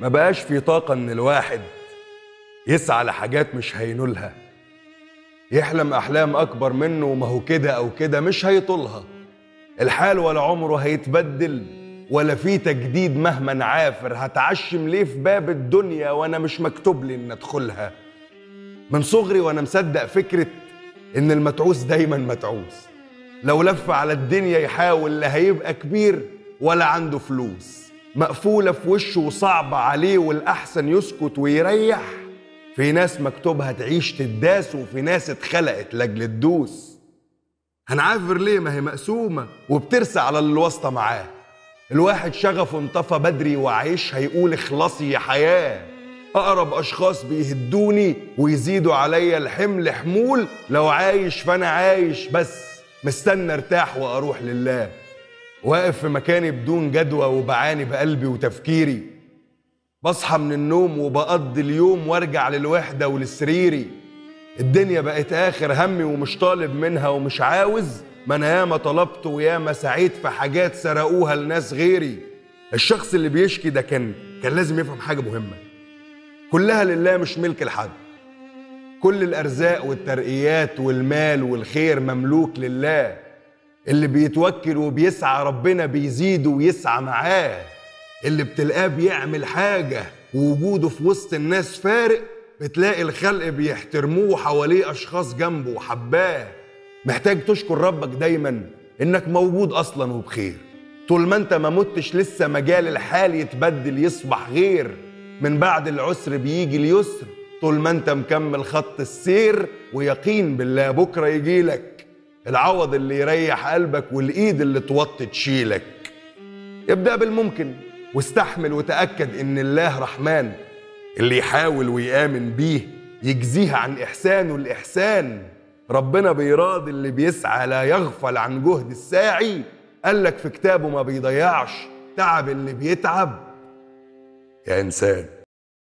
ما بقاش في طاقة إن الواحد يسعى لحاجات مش هينولها. يحلم أحلام أكبر منه وما هو كده أو كده مش هيطولها. الحال ولا عمره هيتبدل ولا في تجديد مهما نعافر هتعشم ليه في باب الدنيا وأنا مش مكتوب لي إن أدخلها؟ من صغري وأنا مصدق فكرة إن المتعوس دايما متعوس. لو لف على الدنيا يحاول لا هيبقى كبير ولا عنده فلوس. مقفولة في وشه وصعبة عليه والأحسن يسكت ويريح. في ناس مكتوبها تعيش تداس وفي ناس اتخلقت لأجل تدوس. هنعافر ليه؟ ما هي مقسومة وبترسى على اللي واسطة معاه. الواحد شغفه انطفى بدري وعايش هيقول اخلصي يا حياة. أقرب أشخاص بيهدوني ويزيدوا عليا الحمل حمول. لو عايش فأنا عايش بس. مستنى ارتاح وأروح لله. واقف في مكاني بدون جدوى وبعاني بقلبي وتفكيري. بصحى من النوم وبقضي اليوم وارجع للوحدة ولسريري. الدنيا بقت آخر همي ومش طالب منها ومش عاوز. ما أنا ياما طلبت وياما سعيت في حاجات سرقوها لناس غيري. الشخص اللي بيشكي ده كان كان لازم يفهم حاجة مهمة. كلها لله مش ملك لحد كل الأرزاق والترقيات والمال والخير مملوك لله. اللي بيتوكل وبيسعى ربنا بيزيده ويسعى معاه. اللي بتلقاه بيعمل حاجة ووجوده في وسط الناس فارق بتلاقي الخلق بيحترموه حواليه أشخاص جنبه وحباه. محتاج تشكر ربك دايما إنك موجود أصلا وبخير. طول ما أنت ما متش لسه مجال الحال يتبدل يصبح غير. من بعد العسر بيجي اليسر. طول ما أنت مكمل خط السير ويقين بالله بكرة يجيلك العوض اللي يريح قلبك والإيد اللي توطي تشيلك. ابدأ بالممكن واستحمل وتأكد إن الله رحمن اللي يحاول ويآمن بيه يجزيه عن إحسانه الإحسان. ربنا بيراضي اللي بيسعى لا يغفل عن جهد الساعي. قالك في كتابه ما بيضيعش تعب اللي بيتعب. يا إنسان